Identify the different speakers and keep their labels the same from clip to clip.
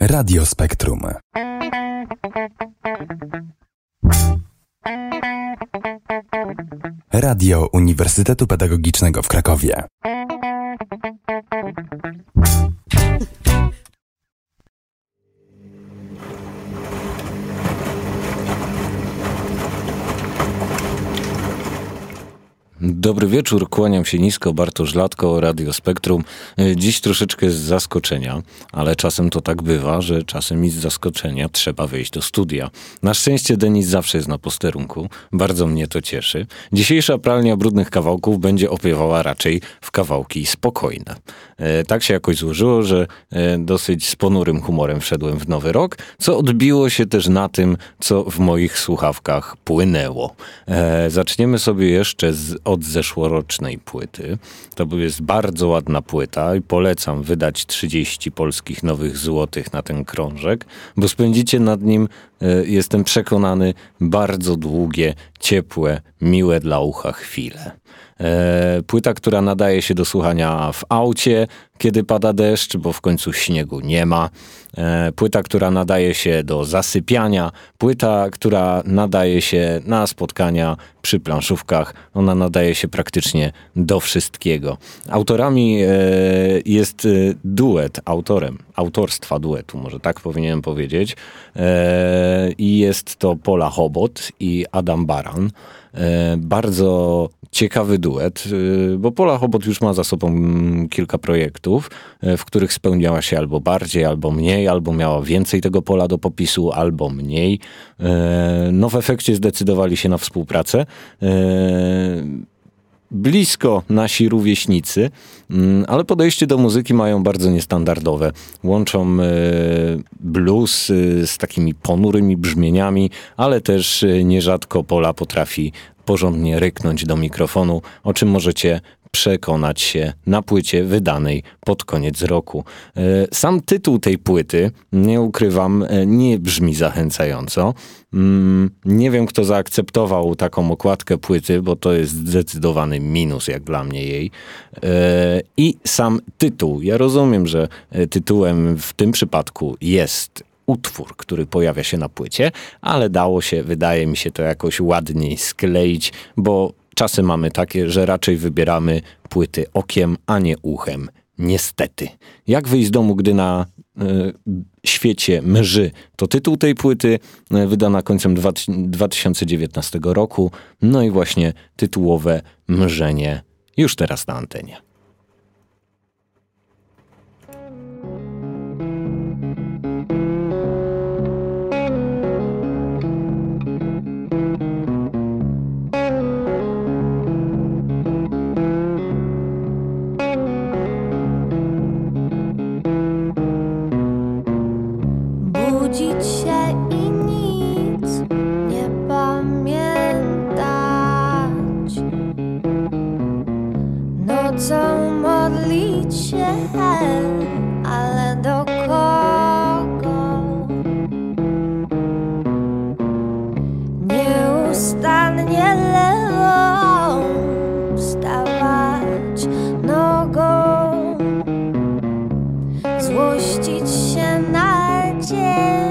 Speaker 1: Radio Spektrum. Radio Uniwersytetu Pedagogicznego w Krakowie.
Speaker 2: Dobry wieczór, kłaniam się nisko, Bartosz Latko, Radio Spektrum. E, dziś troszeczkę z zaskoczenia, ale czasem to tak bywa, że czasem i z zaskoczenia trzeba wejść do studia. Na szczęście Denis zawsze jest na posterunku, bardzo mnie to cieszy. Dzisiejsza pralnia brudnych kawałków będzie opiewała raczej w kawałki spokojne. E, tak się jakoś złożyło, że e, dosyć z ponurym humorem wszedłem w nowy rok, co odbiło się też na tym, co w moich słuchawkach płynęło. Zaczniemy sobie jeszcze z od zeszłorocznej płyty. To jest bardzo ładna płyta i polecam wydać 30 polskich nowych złotych na ten krążek, bo spędzicie nad nim, e, jestem przekonany, bardzo długie, ciepłe, miłe dla ucha chwile. E, płyta, która nadaje się do słuchania w aucie, kiedy pada deszcz, bo w końcu śniegu nie ma. E, płyta, która nadaje się do zasypiania. Płyta, która nadaje się na spotkania przy planszówkach. Ona nadaje się praktycznie do wszystkiego. Autorami e, jest duet, autorem, autorstwa duetu, może tak powinienem powiedzieć. I jest to Pola Hobot i Adam Baran. Bardzo ciekawy duet, y, bo Pola Chobot już ma za sobą kilka projektów, y, w których spełniała się albo bardziej, albo mniej, albo miała więcej tego pola do popisu, albo mniej. Y, no w efekcie zdecydowali się na współpracę blisko nasi rówieśnicy, mm, ale podejście do muzyki mają bardzo niestandardowe. Łączą blues z takimi ponurymi brzmieniami, ale też nierzadko Pola potrafi porządnie ryknąć do mikrofonu, o czym możecie przekonać się na płycie wydanej pod koniec roku. E, sam tytuł tej płyty, nie ukrywam, e, nie brzmi zachęcająco. Mm, nie wiem, kto zaakceptował taką okładkę płyty, bo to jest zdecydowany minus, jak dla mnie jej. E, I sam tytuł. Ja rozumiem, że tytułem w tym przypadku jest utwór, który pojawia się na płycie, ale dało się, wydaje mi się to jakoś ładniej skleić, bo czasy mamy takie, że raczej wybieramy płyty okiem, a nie uchem. Niestety. Jak wyjść z domu, gdy na y, świecie mży? To tytuł tej płyty, y, wydana końcem 2019 roku. No i właśnie tytułowe mrzenie już teraz na antenie.
Speaker 3: 几千难解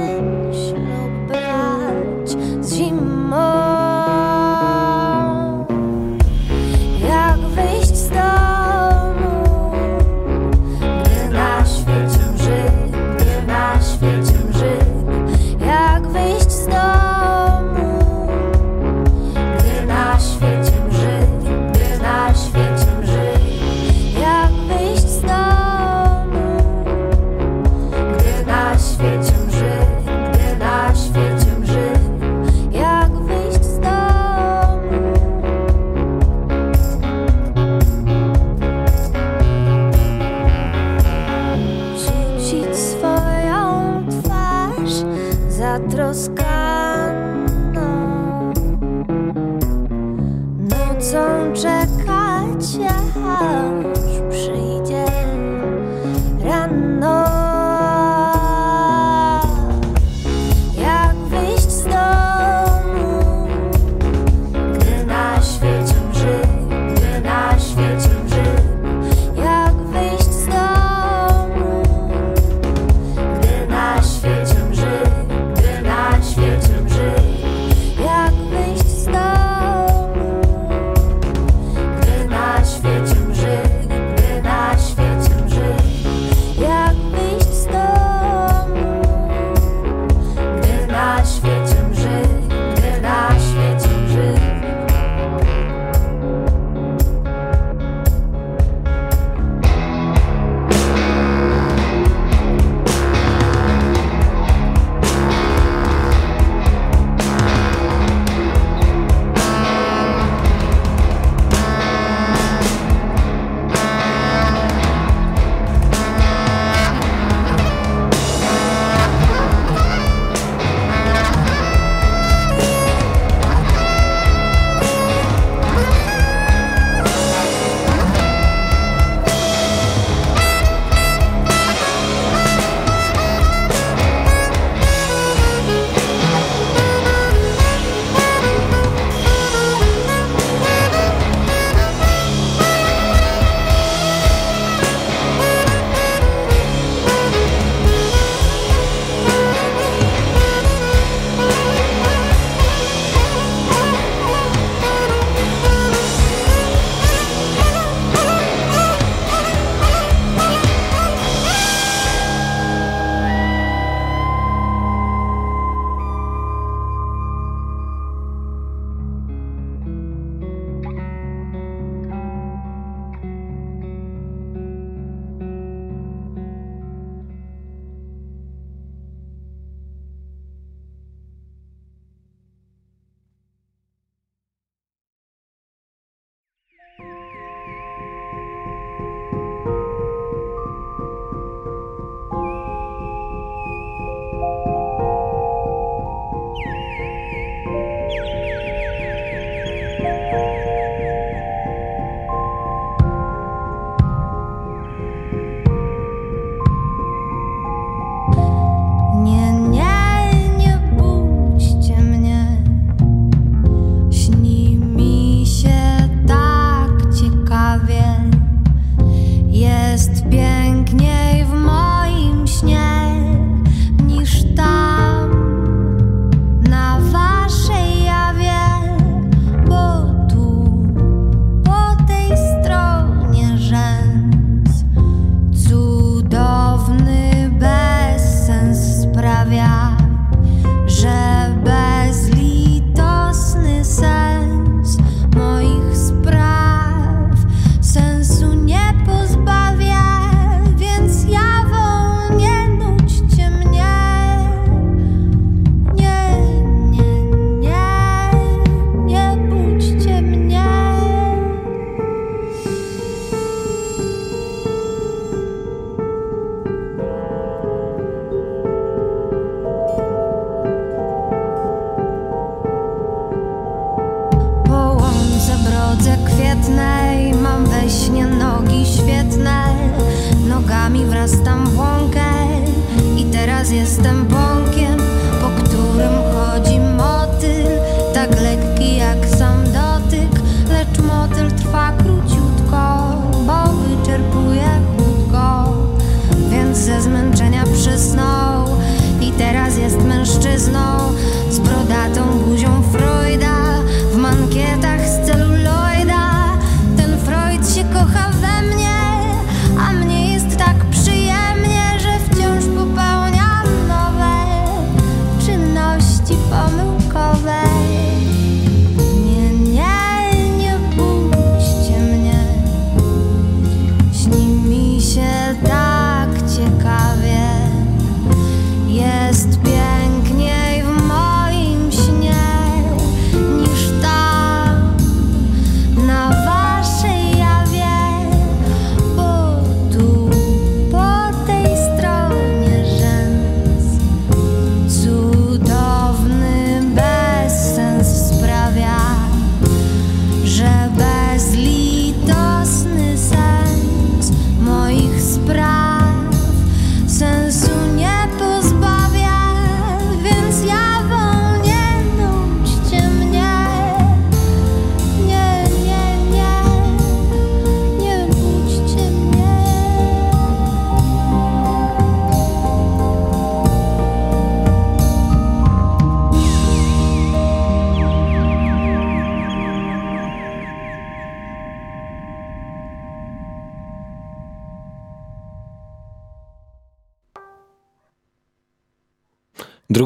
Speaker 3: Jest piękniej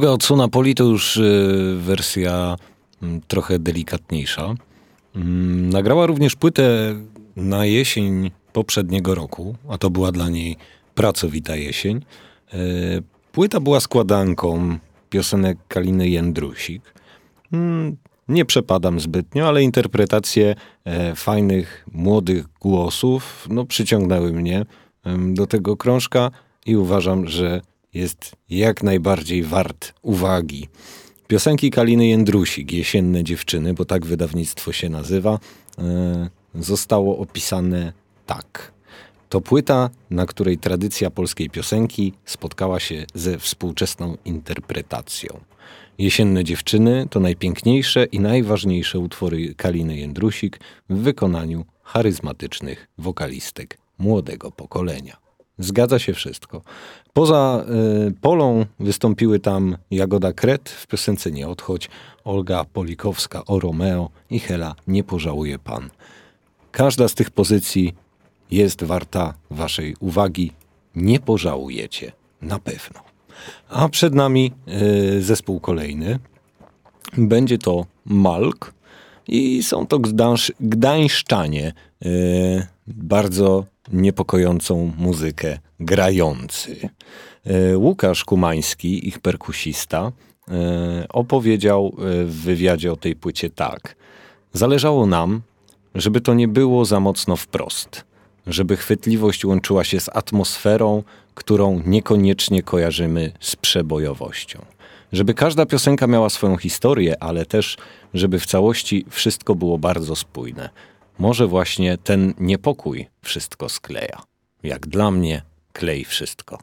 Speaker 2: Druga odsłona Poli to już y, wersja mm, trochę delikatniejsza. Mm, Nagrała również płytę na jesień poprzedniego roku, a to była dla niej pracowita jesień. E, Płyta była składanką piosenek Kaliny Jędrusik. Mm, Nie przepadam zbytnio, ale interpretacje e, fajnych, młodych głosów no, przyciągnęły mnie do tego krążka i uważam, że jest jak najbardziej wart uwagi. Piosenki Kaliny Jędrusik, Jesienne Dziewczyny, bo tak wydawnictwo się nazywa, e, zostało opisane tak. To płyta, na której tradycja polskiej piosenki spotkała się ze współczesną interpretacją. Jesienne Dziewczyny to najpiękniejsze i najważniejsze utwory Kaliny Jędrusik w wykonaniu charyzmatycznych wokalistek młodego pokolenia. Zgadza się wszystko. Poza y, Polą wystąpiły tam Jagoda Kret w piosence Nie odchodź, Olga Polikowska o Romeo i Hela Nie pożałuje pan. Każda z tych pozycji jest warta waszej uwagi. Nie pożałujecie, na pewno. A przed nami y, zespół kolejny. Będzie to Malk i są to gdańsz, gdańszczanie, y, bardzo niepokojącą muzykę grający. Y, Łukasz Kumański, ich perkusista, y, opowiedział y, w wywiadzie o tej płycie tak. Zależało nam, żeby to nie było za mocno wprost, żeby chwytliwość łączyła się z atmosferą, którą niekoniecznie kojarzymy z przebojowością. Żeby każda piosenka miała swoją historię, ale też, żeby w całości wszystko było bardzo spójne. Może właśnie ten niepokój wszystko skleja. Jak dla mnie, klei wszystko.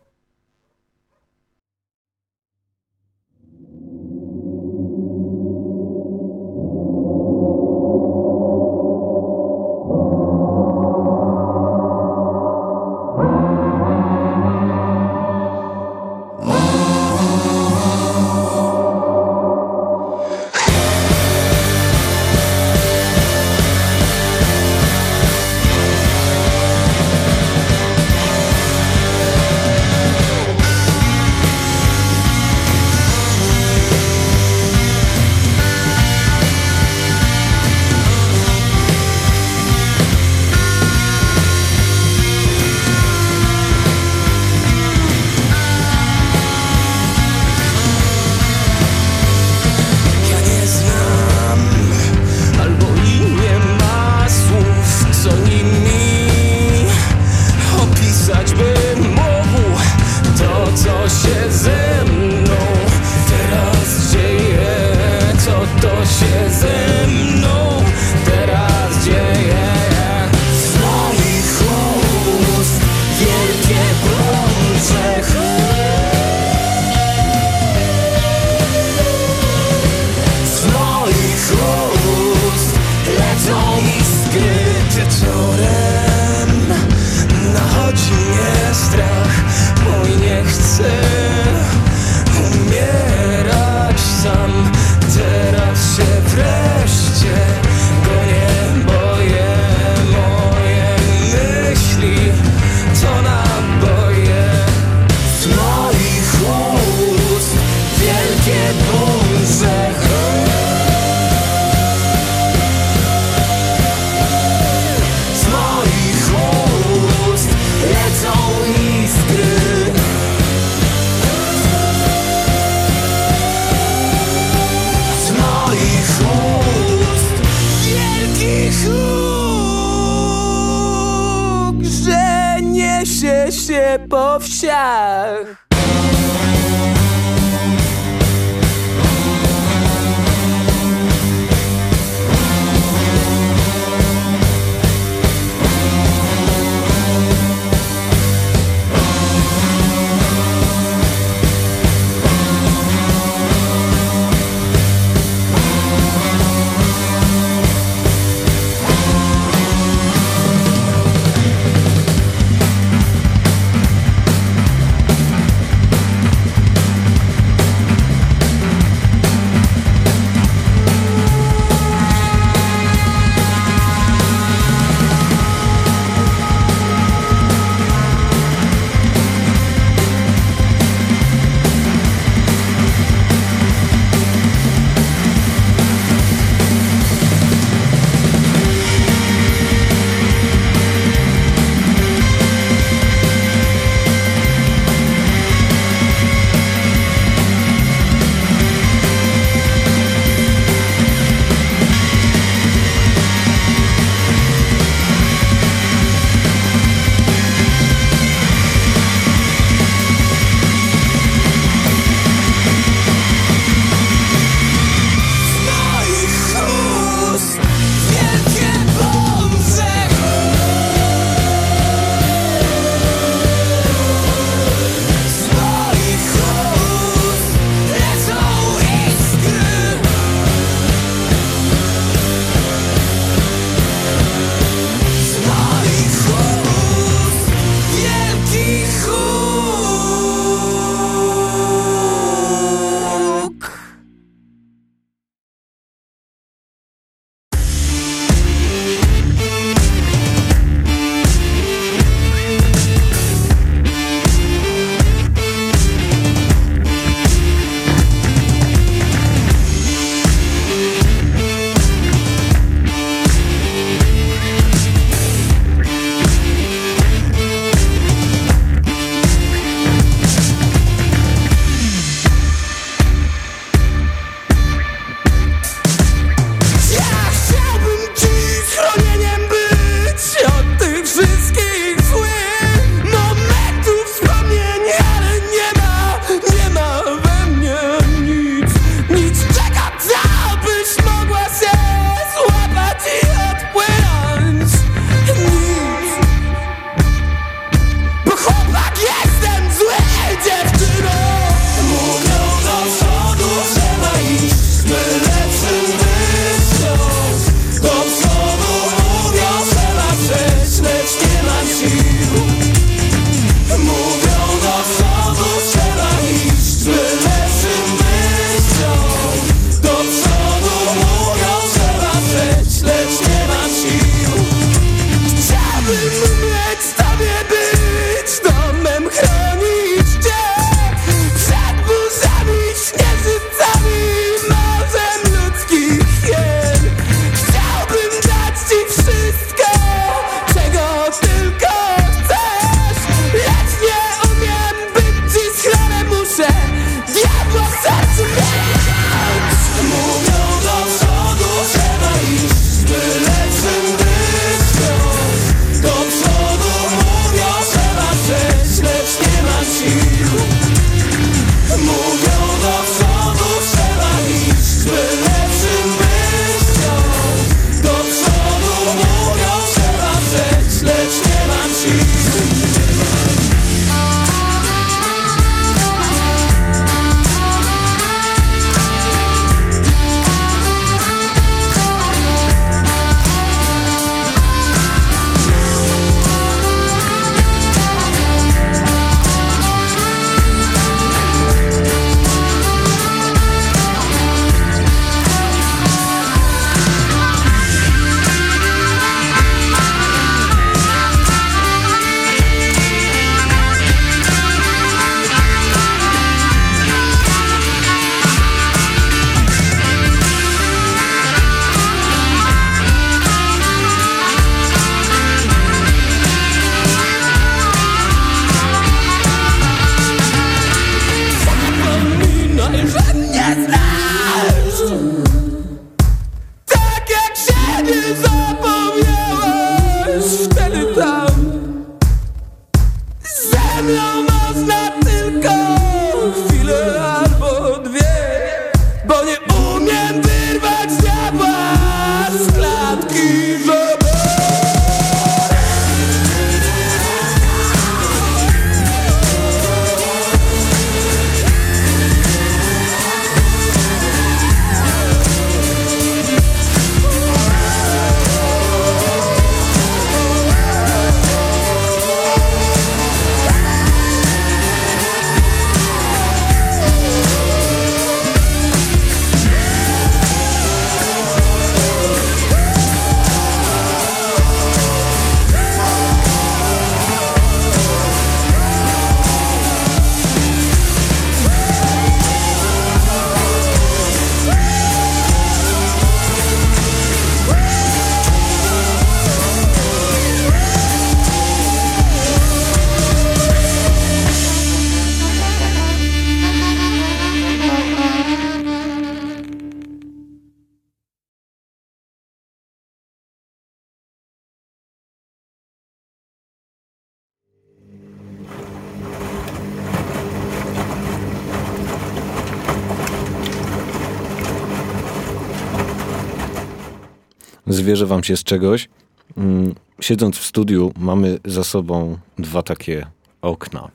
Speaker 2: Zwierzę wam się z czegoś. Mm, Siedząc w studiu, mamy za sobą dwa takie okna.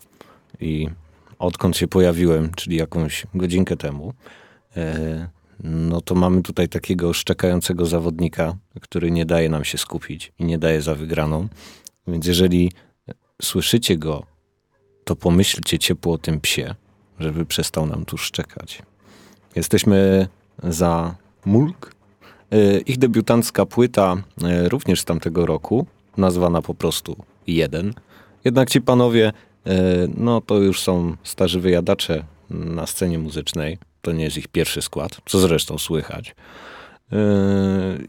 Speaker 2: I odkąd się pojawiłem, czyli jakąś godzinkę temu, e, no to mamy tutaj takiego szczekającego zawodnika, który nie daje nam się skupić i nie daje za wygraną. Więc jeżeli słyszycie go, to pomyślcie ciepło o tym psie, żeby przestał nam tu szczekać. Jesteśmy za Mulk. E, Ich debiutancka płyta e, również z tamtego roku, nazwana po prostu Jeden. Jednak ci panowie, e, no to już są starzy wyjadacze na scenie muzycznej. To nie jest ich pierwszy skład, co zresztą słychać.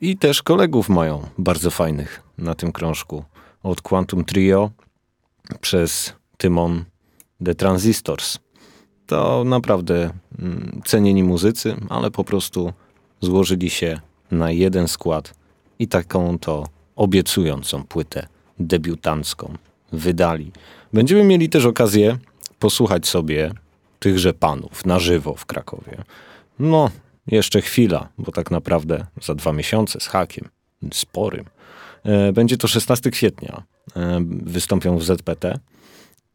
Speaker 2: I też kolegów mają bardzo fajnych na tym krążku. Od Quantum Trio przez Tymon The Transistors. To naprawdę mm, cenieni muzycy, ale po prostu złożyli się na jeden skład i taką to obiecującą płytę debiutancką wydali. Będziemy mieli też okazję posłuchać sobie tychże panów na żywo w Krakowie. No, jeszcze chwila, bo tak naprawdę za dwa miesiące z hakiem sporym. E, Będzie to 16 kwietnia. E, Wystąpią w ZPT.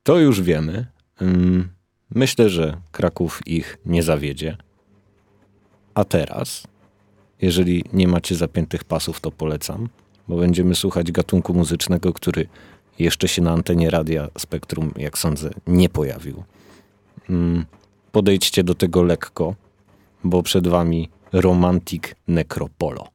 Speaker 2: To już wiemy. Ym, Myślę, że Kraków ich nie zawiedzie. A teraz, jeżeli nie macie zapiętych pasów, to polecam, bo będziemy słuchać gatunku muzycznego, który jeszcze się na antenie radia Spektrum, jak sądzę, nie pojawił. Ym, Podejdźcie do tego lekko, bo przed wami Romantic Necropolo.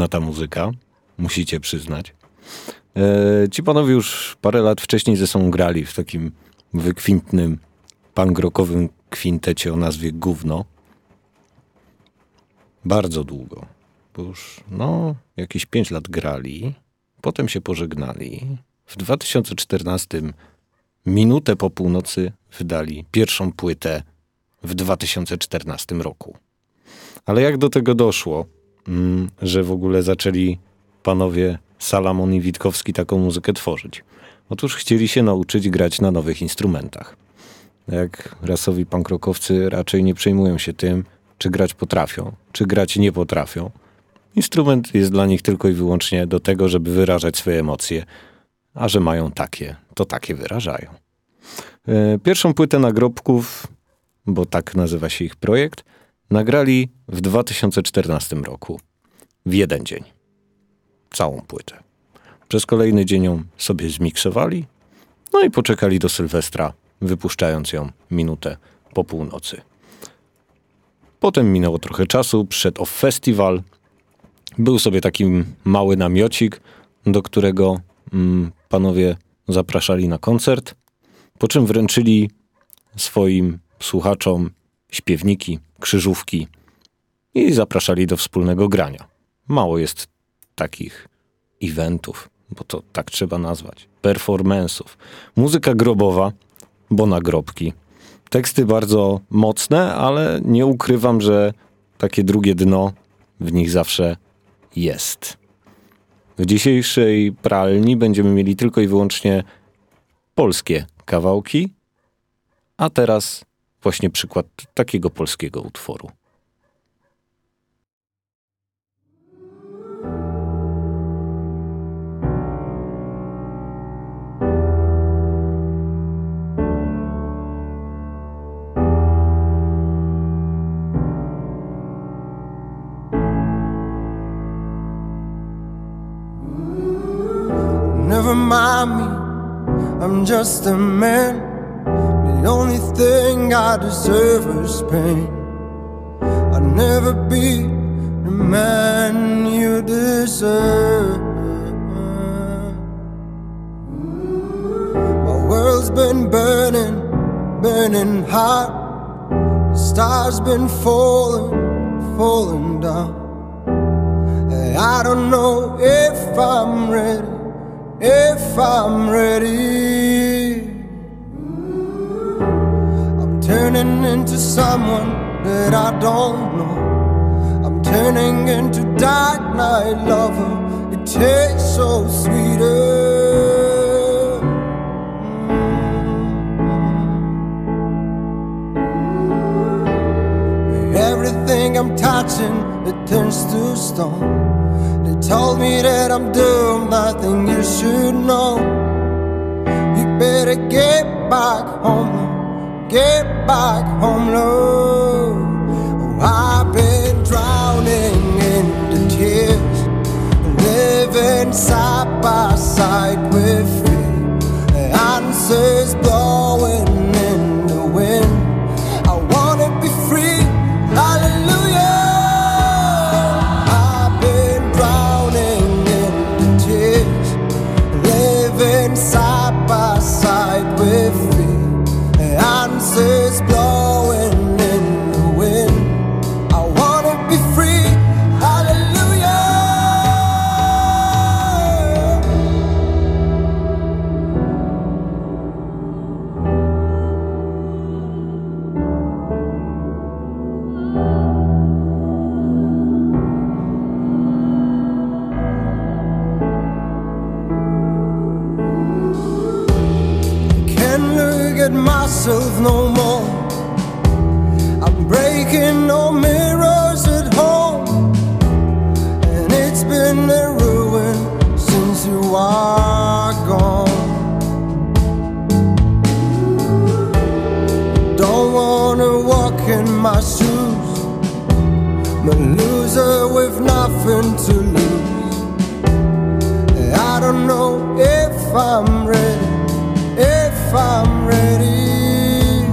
Speaker 2: Dziwna ta muzyka, musicie przyznać. E, ci panowie już parę lat wcześniej ze sobą grali w takim wykwintnym, punk rockowym kwintecie o nazwie Gówno. Bardzo długo. Bo już, no, jakieś pięć lat grali. Potem się pożegnali. W 2014, minutę po północy, wydali pierwszą płytę w 2014 roku. Ale jak do tego doszło, że w ogóle zaczęli panowie Salamon i Witkowski taką muzykę tworzyć? Otóż chcieli się nauczyć grać na nowych instrumentach. Jak rasowi pankrokowcy raczej nie przejmują się tym, czy grać potrafią, czy grać nie potrafią. Instrument jest dla nich tylko i wyłącznie do tego, żeby wyrażać swoje emocje, a że mają takie, to takie wyrażają. E, Pierwszą płytę nagrobków, bo tak nazywa się ich projekt, nagrali w 2014 roku. W jeden dzień. Całą płytę. Przez kolejny dzień ją sobie zmiksowali, no i poczekali do Sylwestra, wypuszczając ją minutę po północy. Potem minęło trochę czasu, przyszedł off festiwal. Był sobie taki mały namiocik, do którego mm, panowie zapraszali na koncert, po czym wręczyli swoim słuchaczom śpiewniki, krzyżówki i zapraszali do wspólnego grania. Mało jest takich eventów, bo to tak trzeba nazwać, performance'ów. Muzyka grobowa, bo nagrobki. Teksty bardzo mocne, ale nie ukrywam, że takie drugie dno w nich zawsze jest. W dzisiejszej pralni będziemy mieli tylko i wyłącznie polskie kawałki, a teraz właśnie przykład takiego polskiego utworu.
Speaker 4: Never mind me, I'm just a man. The only thing I deserve is pain. I'll never be the man you deserve. My world's been burning, burning hot. The stars been falling, falling down. I don't know if I'm ready, if I'm ready. Turning into someone that I don't know. I'm turning into dark night lover. It tastes so sweeter. Mm. Everything I'm touching, it turns to stone. They told me that I'm doomed, nothing you should know. You better get back home, get back home, love. Oh, I've been drowning in the tears, living side by side with fear. Answers blowing loser with nothing to lose. I don't know if I'm ready, if I'm ready.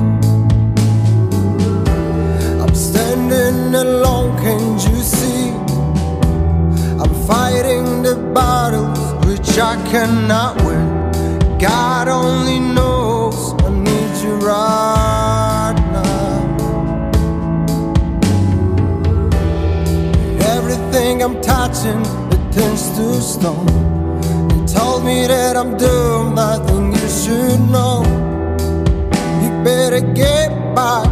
Speaker 4: I'm standing alone, can't you see? I'm fighting the battles which I cannot win. God only I'm touching, it turns to stone. They told me that I'm doomed, nothing you should know. You better get back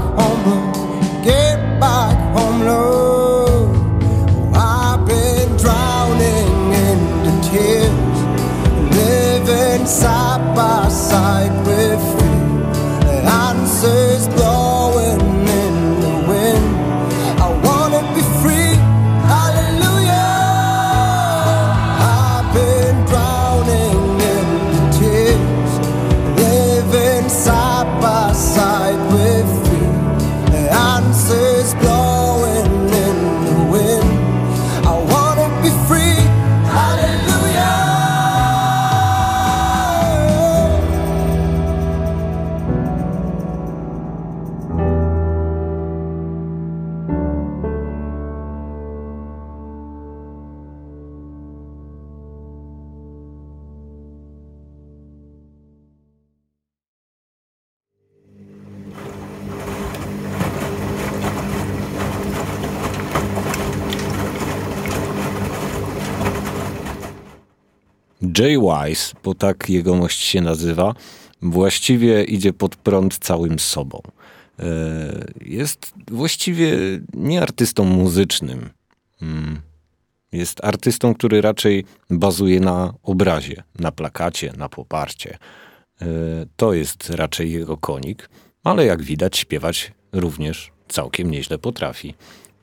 Speaker 2: Jay Wise, bo tak jegomość się nazywa, właściwie idzie pod prąd całym sobą. E, Jest właściwie nie artystą muzycznym. Mm. Jest artystą, który raczej bazuje na obrazie, na plakacie, na poparcie. E, To jest raczej jego konik, ale jak widać, śpiewać również całkiem nieźle potrafi.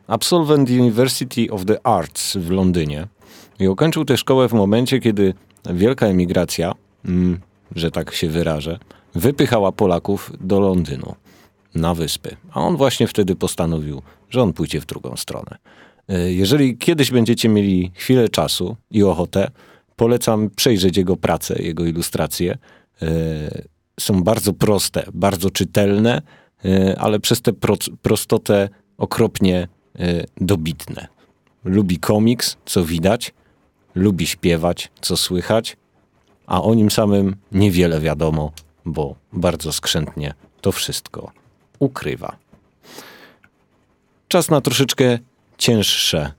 Speaker 2: Absolwent University of the Arts w Londynie i ukończył tę szkołę w momencie, kiedy wielka emigracja, mm, że tak się wyrażę, wypychała Polaków do Londynu, na wyspy. A on właśnie wtedy postanowił, że on pójdzie w drugą stronę. E, Jeżeli kiedyś będziecie mieli chwilę czasu i ochotę, polecam przejrzeć jego pracę, jego ilustracje. E, Są bardzo proste, bardzo czytelne, e, ale przez tę pro, prostotę okropnie dobitne. Lubi komiks, co widać, lubi śpiewać, co słychać, a o nim samym niewiele wiadomo, bo bardzo skrzętnie to wszystko ukrywa. Czas na troszeczkę cięższe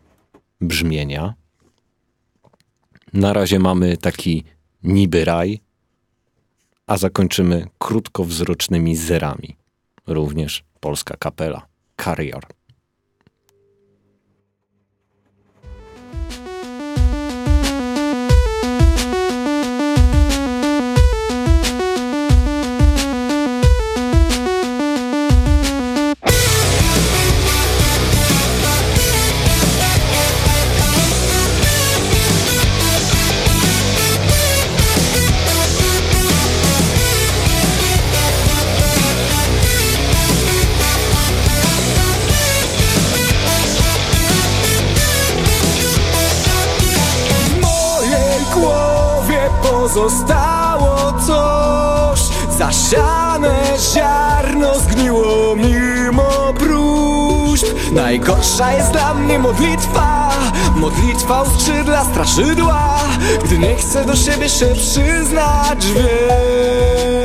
Speaker 2: brzmienia. Na razie mamy taki niby raj, a zakończymy krótkowzrocznymi zerami. Również polska kapela Carrier.
Speaker 5: Pozostało coś. Zasiane ziarno zgniło mimo próśb. Najgorsza jest dla mnie modlitwa. Modlitwa u skrzydła straszydła Gdy nie chcę do siebie się przyznać Wiem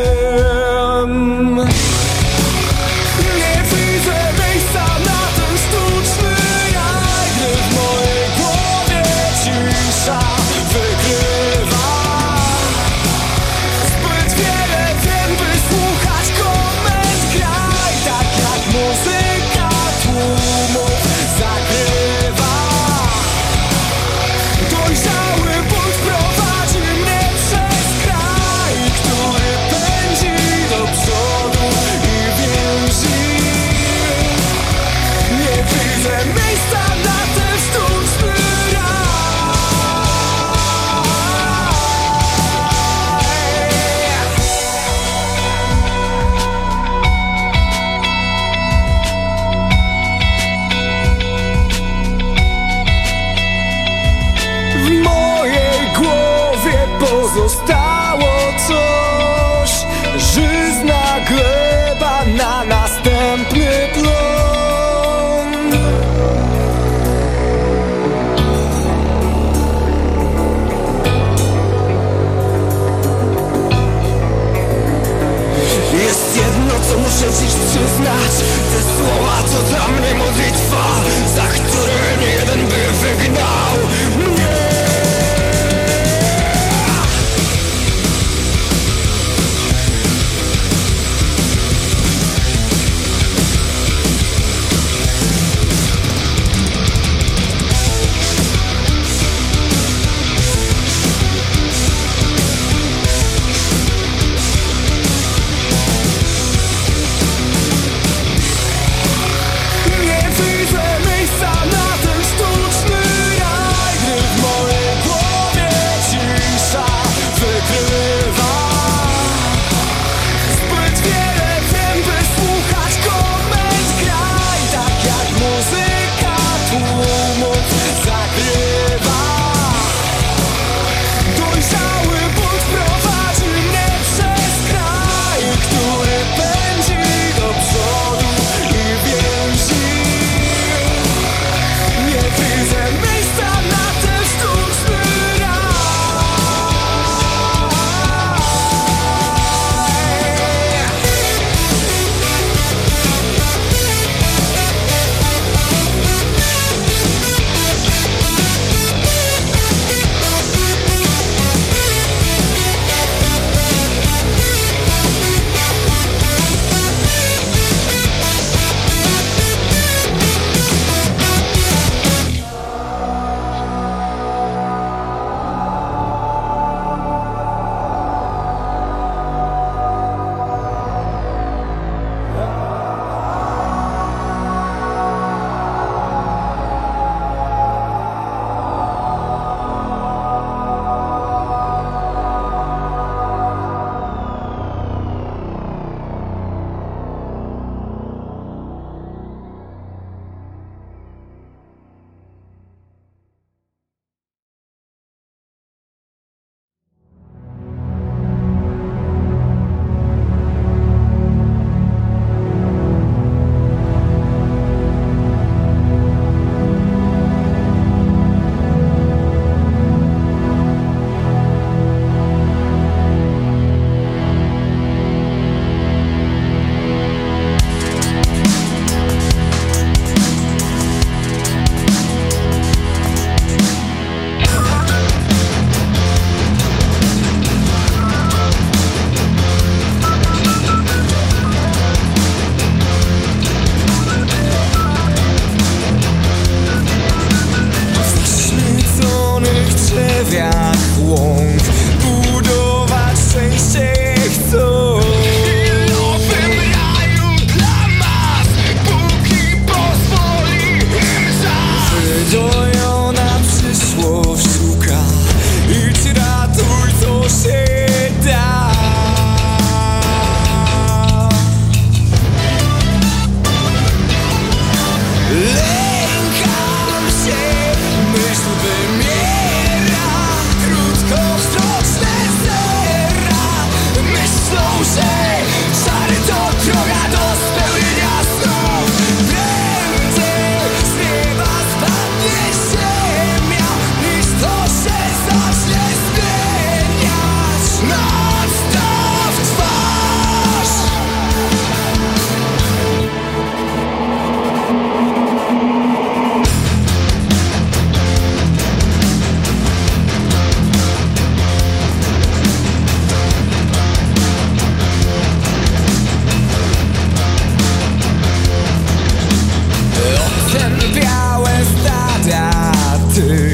Speaker 5: day.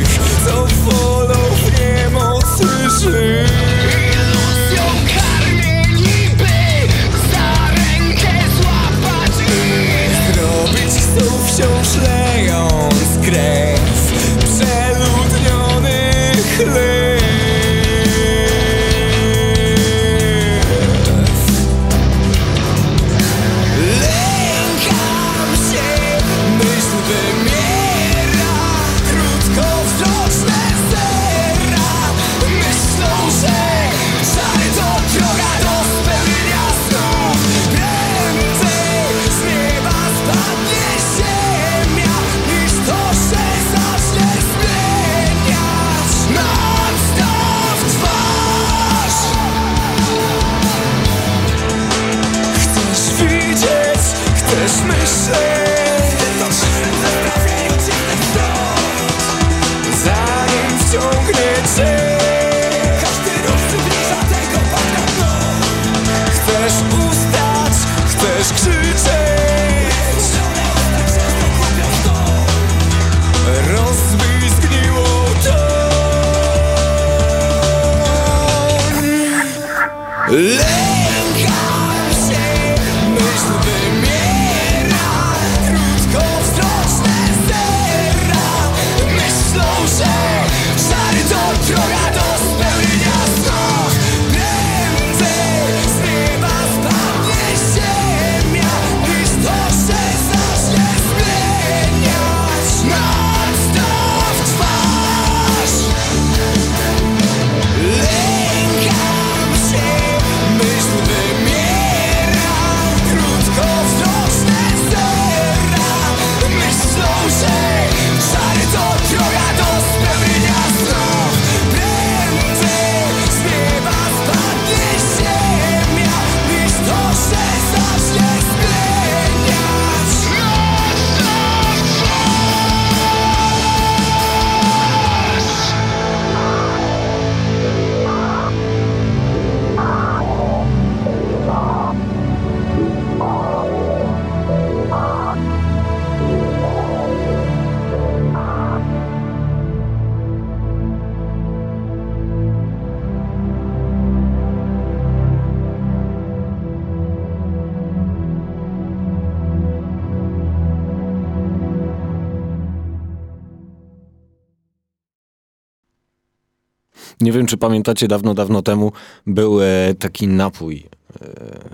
Speaker 5: Nie
Speaker 2: wiem, czy pamiętacie, dawno, dawno temu był e, taki napój. E,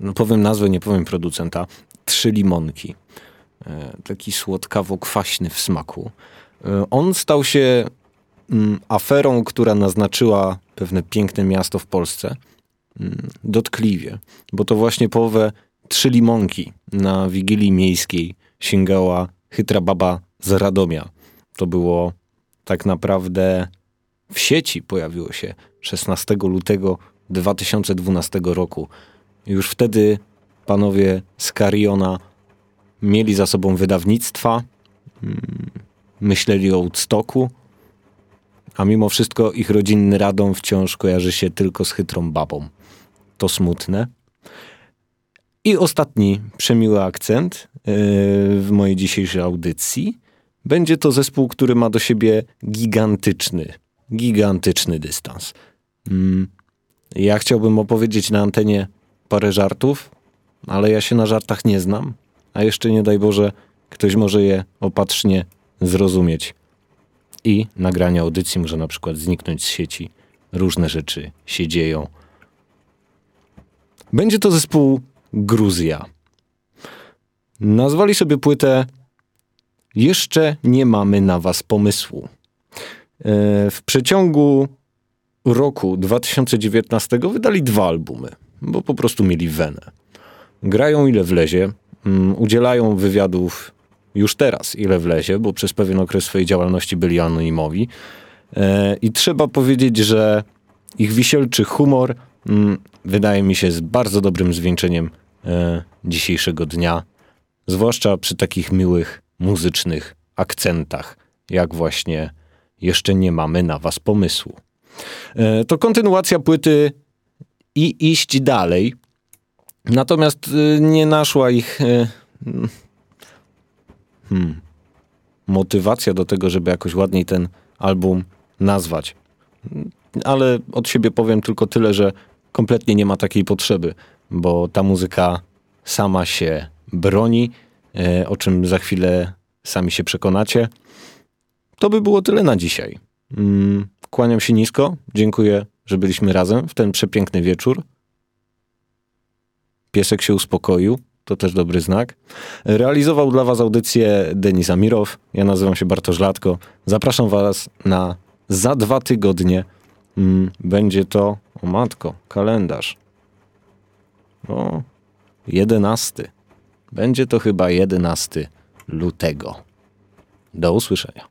Speaker 2: no powiem nazwę, nie powiem producenta. Trzy limonki. E, taki słodkawo-kwaśny w smaku. On stał się mm, aferą, która naznaczyła pewne piękne miasto w Polsce. Mm, dotkliwie, bo to właśnie połowę trzy limonki na Wigilii Miejskiej sięgała chytra baba z Radomia. To było tak naprawdę w sieci pojawiło się 16 lutego 2012 roku. Już wtedy panowie z Cariona mieli za sobą wydawnictwa, mm, myśleli o Woodstocku, a mimo wszystko ich rodzinny Radom wciąż kojarzy się tylko z chytrą babą. To smutne. I ostatni przemiły akcent yy, w mojej dzisiejszej audycji. Będzie to zespół, który ma do siebie gigantyczny, gigantyczny dystans. Mm, Ja chciałbym opowiedzieć na antenie parę żartów, ale ja się na żartach nie znam, a jeszcze nie daj Boże, ktoś może je opatrznie zrozumieć. I nagranie audycji może na przykład zniknąć z sieci. Różne rzeczy się dzieją. Będzie to zespół Gruzja. Nazwali sobie płytę Jeszcze nie mamy na was pomysłu. E, W przeciągu roku 2019 wydali dwa albumy, bo po prostu mieli wenę. Grają ile wlezie, mm, udzielają wywiadów już teraz ile wlezie, bo przez pewien okres swojej działalności byli anonimowi. E, I trzeba powiedzieć, że ich wisielczy humor mm, wydaje mi się z bardzo dobrym zwieńczeniem e, dzisiejszego dnia, zwłaszcza przy takich miłych muzycznych akcentach, jak właśnie jeszcze nie mamy na was pomysłu. E, To kontynuacja płyty i iść dalej. Natomiast e, nie naszła ich e, mm, hmm, motywacja do tego, żeby jakoś ładniej ten album nazwać. Ale od siebie powiem tylko tyle, że kompletnie nie ma takiej potrzeby, bo ta muzyka sama się broni, o czym za chwilę sami się przekonacie. To by było tyle na dzisiaj. Mm, Kłaniam się nisko. Dziękuję, że byliśmy razem w ten przepiękny wieczór. Piesek się uspokoił. To też dobry znak. Realizował dla Was audycję Denis Amirow. Ja nazywam się Bartosz Latko. Zapraszam Was na za dwa tygodnie. Mm, Będzie to, o matko, kalendarz. O, 11. Będzie to chyba 11 lutego. Do usłyszenia.